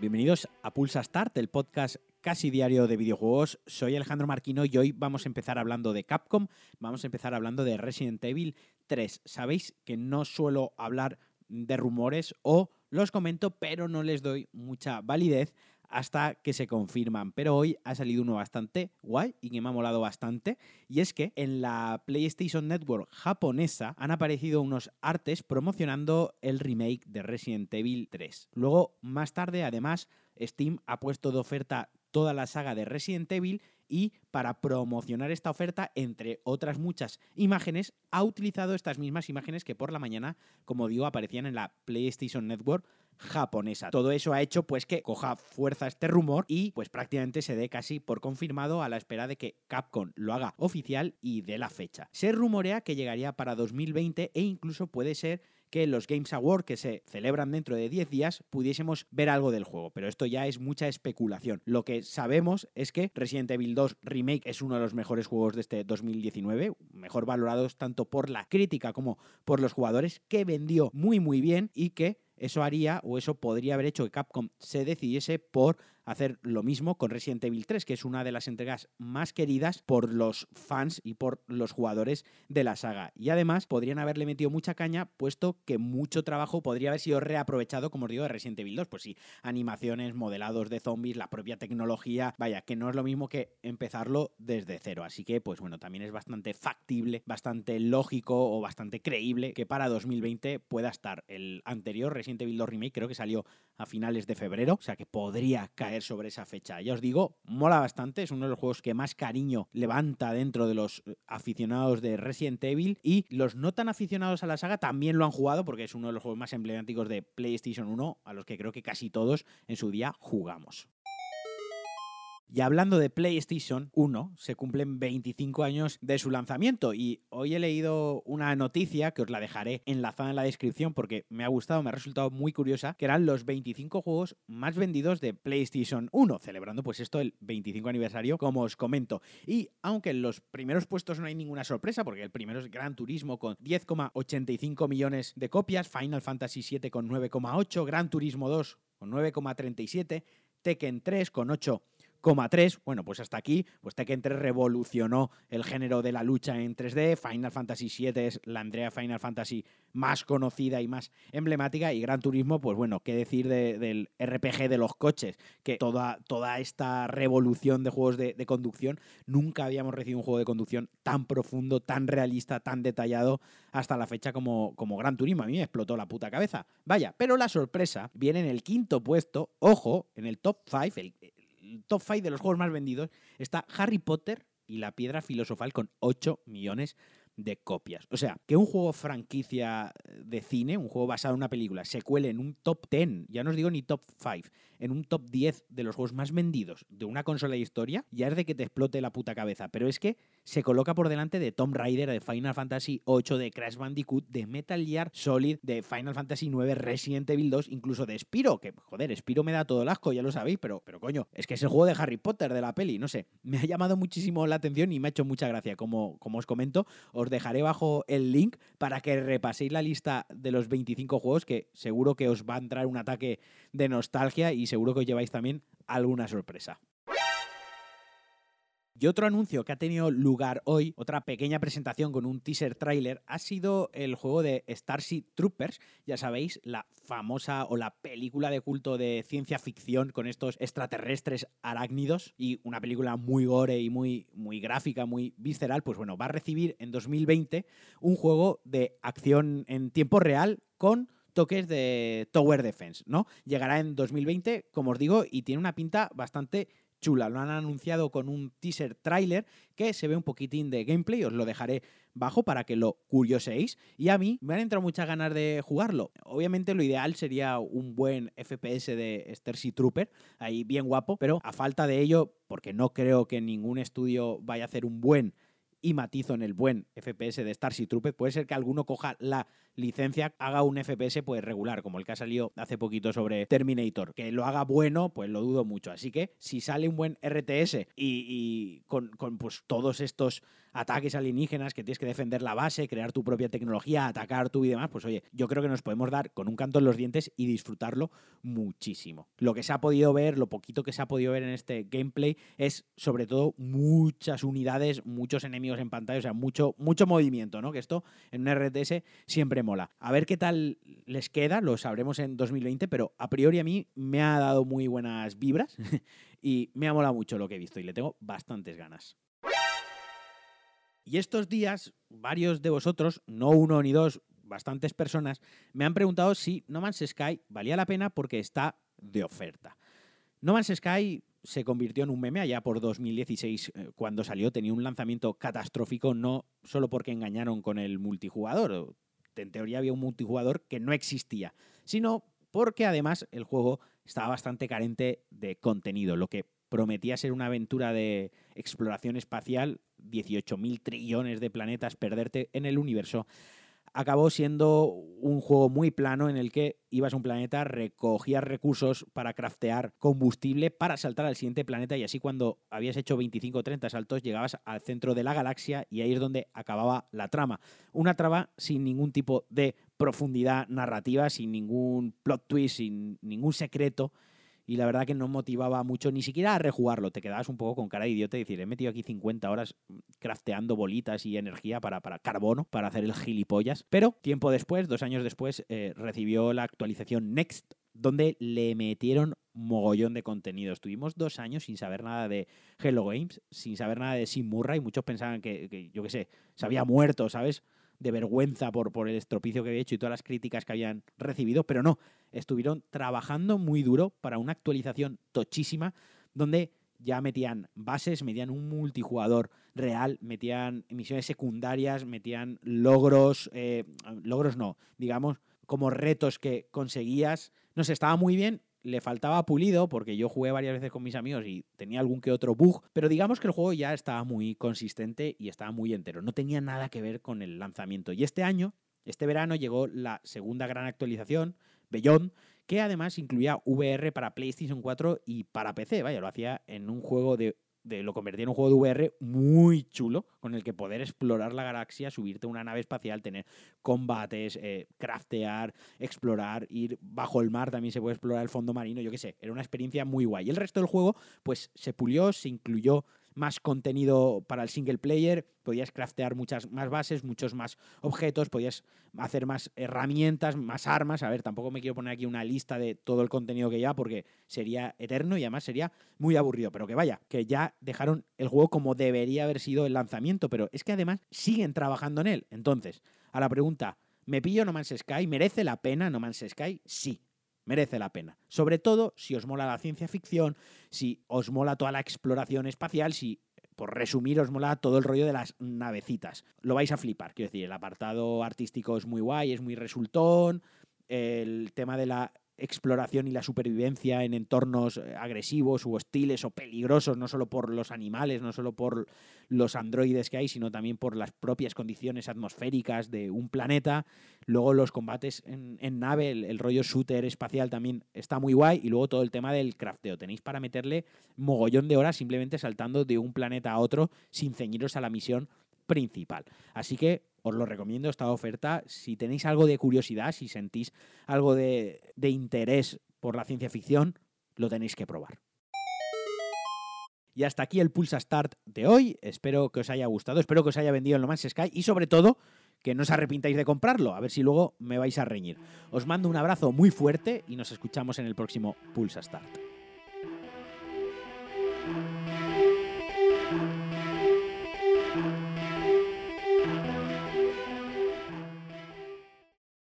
Bienvenidos a Pulsa Start, el podcast casi diario de videojuegos. Soy Alejandro Marquino y hoy vamos a empezar hablando de Capcom, vamos a empezar hablando de Resident Evil 3. Sabéis que no suelo hablar de rumores o los comento, pero no les doy mucha validez hasta que se confirman. Pero hoy ha salido uno bastante guay y que me ha molado bastante. Y es que en la PlayStation Network japonesa han aparecido unos artes promocionando el remake de Resident Evil 3. Luego, más tarde, además, Steam ha puesto de oferta toda la saga de Resident Evil y para promocionar esta oferta, entre otras muchas imágenes, ha utilizado estas mismas imágenes que por la mañana, como digo, aparecían en la PlayStation Network japonesa. Todo eso ha hecho pues que coja fuerza este rumor y pues prácticamente se dé casi por confirmado a la espera de que Capcom lo haga oficial y dé la fecha. Se rumorea que llegaría para 2020 e incluso puede ser que los Games Awards que se celebran dentro de 10 días pudiésemos ver algo del juego, pero esto ya es mucha especulación. Lo que sabemos es que Resident Evil 2 Remake es uno de los mejores juegos de este 2019, mejor valorados tanto por la crítica como por los jugadores, que vendió muy muy bien y que eso haría o eso podría haber hecho que Capcom se decidiese por hacer lo mismo con Resident Evil 3, que es una de las entregas más queridas por los fans y por los jugadores de la saga. Y además podrían haberle metido mucha caña, puesto que mucho trabajo podría haber sido reaprovechado, como os digo, de Resident Evil 2. Pues sí, animaciones, modelados de zombies, la propia tecnología, vaya, que no es lo mismo que empezarlo desde cero. Así que, pues bueno, también es bastante factible, bastante lógico o bastante creíble que para 2020 pueda estar el anterior Resident Evil 2 Remake, creo que salió a finales de febrero, o sea que podría caer sobre esa fecha. Ya os digo, mola bastante, es uno de los juegos que más cariño levanta dentro de los eh, aficionados de Resident Evil y los no tan aficionados a la saga también lo han jugado porque es uno de los juegos más emblemáticos de PlayStation 1 a los que creo que casi todos en su día jugamos. Y hablando de PlayStation 1, se cumplen 25 años de su lanzamiento y hoy he leído una noticia que os la dejaré enlazada en la descripción porque me ha gustado, me ha resultado muy curiosa, que eran los 25 juegos más vendidos de PlayStation 1, celebrando pues esto el 25 aniversario, como os comento. Y aunque en los primeros puestos no hay ninguna sorpresa, porque el primero es Gran Turismo con 10,85 millones de copias, Final Fantasy 7 con 9,8, Gran Turismo 2 con 9,37, Tekken 3 con 8 3. Bueno, pues hasta aquí, pues Tekken 3 revolucionó el género de la lucha en 3D. Final Fantasy VII es la Andrea Final Fantasy más conocida y más emblemática. Y Gran Turismo, pues bueno, qué decir del RPG de los coches, que toda, toda esta revolución de juegos de, conducción, nunca habíamos recibido un juego de conducción tan profundo, tan realista, tan detallado hasta la fecha como, como Gran Turismo. A mí me explotó la puta cabeza. Vaya, pero la sorpresa viene en el quinto puesto, ojo, en el top 5, el, top 5 de los juegos más vendidos está Harry Potter y la piedra filosofal con 8 millones de copias. O sea, que un juego franquicia de cine, un juego basado en una película, se cuele en un top 10, ya no os digo ni top 5, en un top 10 de los juegos más vendidos de una consola de historia, ya es de que te explote la puta cabeza. Pero es que se coloca por delante de Tomb Raider, de Final Fantasy 8, de Crash Bandicoot, de Metal Gear Solid, de Final Fantasy 9, Resident Evil 2, incluso de Spiro, que joder, Spiro me da todo el asco, ya lo sabéis, pero, pero coño, es que es el juego de Harry Potter de la peli, no sé, me ha llamado muchísimo la atención y me ha hecho mucha gracia, como, como os comento, os dejaré bajo el link para que repaséis la lista de los 25 juegos que seguro que os va a entrar un ataque de nostalgia y seguro que os lleváis también alguna sorpresa. Y otro anuncio que ha tenido lugar hoy, otra pequeña presentación con un teaser trailer, ha sido el juego de Starship Troopers. Ya sabéis, la famosa o la película de culto de ciencia ficción con estos extraterrestres arácnidos y una película muy gore y muy, muy gráfica, muy visceral. Pues bueno, va a recibir en 2020 un juego de acción en tiempo real con toques de Tower Defense, ¿no? Llegará en 2020, como os digo, y tiene una pinta bastante chula. Lo han anunciado con un teaser trailer que se ve un poquitín de gameplay. Os lo dejaré bajo para que lo curioséis. Y a mí me han entrado muchas ganas de jugarlo. Obviamente lo ideal sería un buen FPS de Starship Trooper, ahí bien guapo, pero a falta de ello, porque no creo que ningún estudio vaya a hacer un buen y matizo en el buen FPS de Starship Troopers. Puede ser que alguno coja la licencia, haga un FPS pues regular, como el que ha salido hace poquito sobre Terminator. Que lo haga bueno, pues lo dudo mucho. Así que si sale un buen RTS y, con, con pues todos estos ataques alienígenas, que tienes que defender la base, crear tu propia tecnología, atacar tú y demás, pues oye, yo creo que nos podemos dar con un canto en los dientes y disfrutarlo muchísimo. Lo que se ha podido ver, lo poquito que se ha podido ver en este gameplay es sobre todo muchas unidades, muchos enemigos en pantalla, o sea, mucho, mucho movimiento, ¿no? Que esto en un RTS siempre mola. A ver qué tal les queda, lo sabremos en 2020, pero a priori a mí me ha dado muy buenas vibras y me ha molado mucho lo que he visto y le tengo bastantes ganas. Y estos días, varios de vosotros, no uno ni dos, bastantes personas, me han preguntado si No Man's Sky valía la pena porque está de oferta. No Man's Sky se convirtió en un meme allá por 2016 eh, cuando salió, tenía un lanzamiento catastrófico, no solo porque engañaron con el multijugador, en teoría había un multijugador que no existía, sino porque además el juego estaba bastante carente de contenido, lo que prometía ser una aventura de exploración espacial, 18.000 trillones de planetas, perderte en el universo, acabó siendo un juego muy plano en el que ibas a un planeta, recogías recursos para craftear combustible para saltar al siguiente planeta y así cuando habías hecho 25 o 30 saltos llegabas al centro de la galaxia y ahí es donde acababa la trama. Una trama sin ningún tipo de profundidad narrativa, sin ningún plot twist, sin ningún secreto y la verdad que no motivaba mucho ni siquiera a rejugarlo. Te quedabas un poco con cara de idiota y decir, he metido aquí 50 horas crafteando bolitas y energía para, para carbono, para hacer el gilipollas. Pero tiempo después, dos años después, eh, recibió la actualización Next, donde le metieron mogollón de contenido. Estuvimos dos años sin saber nada de Hello Games, sin saber nada de Sim Murray. Muchos pensaban que, que yo qué sé, se había muerto, ¿sabes? De vergüenza por, por el estropicio que había hecho y todas las críticas que habían recibido, pero no, estuvieron trabajando muy duro para una actualización tochísima donde ya metían bases, metían un multijugador real, metían misiones secundarias, metían logros, eh, logros no, digamos, como retos que conseguías. No sé, estaba muy bien le faltaba pulido porque yo jugué varias veces con mis amigos y tenía algún que otro bug, pero digamos que el juego ya estaba muy consistente y estaba muy entero, no tenía nada que ver con el lanzamiento. Y este año, este verano, llegó la segunda gran actualización, Beyond, que además incluía VR para PlayStation 4 y para PC, vaya, lo hacía en un juego de lo convertía en un juego de VR muy chulo, con el que poder explorar la galaxia, subirte a una nave espacial, tener combates, eh, craftear, explorar, ir bajo el mar, también se puede explorar el fondo marino, yo qué sé, era una experiencia muy guay. Y el resto del juego, pues se pulió, se incluyó más contenido para el single player, podías craftear muchas más bases, muchos más objetos, podías hacer más herramientas, más armas. A ver, tampoco me quiero poner aquí una lista de todo el contenido que ya, porque sería eterno y además sería muy aburrido. Pero que vaya, que ya dejaron el juego como debería haber sido el lanzamiento, pero es que además siguen trabajando en él. Entonces, a la pregunta, ¿me pillo No Man's Sky? ¿Merece la pena No Man's Sky? Sí merece la pena. Sobre todo si os mola la ciencia ficción, si os mola toda la exploración espacial, si por resumir, os mola todo el rollo de las navecitas. Lo vais a flipar, quiero decir, el apartado artístico es muy guay, es muy resultón, el tema de la exploración y la supervivencia en entornos eh, agresivos o hostiles o peligrosos, no solo por los animales, no solo por los androides que hay, sino también por las propias condiciones atmosféricas de un planeta. Luego los combates en, nave, el, rollo shooter espacial también está muy guay. Y luego todo el tema del crafteo. Tenéis para meterle mogollón de horas simplemente saltando de un planeta a otro sin ceñiros a la misión principal. Así que os lo recomiendo esta oferta. Si tenéis algo de curiosidad, si sentís algo de, interés por la ciencia ficción, lo tenéis que probar. Y hasta aquí el Pulsa Start de hoy. Espero que os haya gustado, espero que os haya vendido en lo más Sky y sobre todo que no os arrepintáis de comprarlo, a ver si luego me vais a reñir. Os mando un abrazo muy fuerte y nos escuchamos en el próximo Pulsa Start.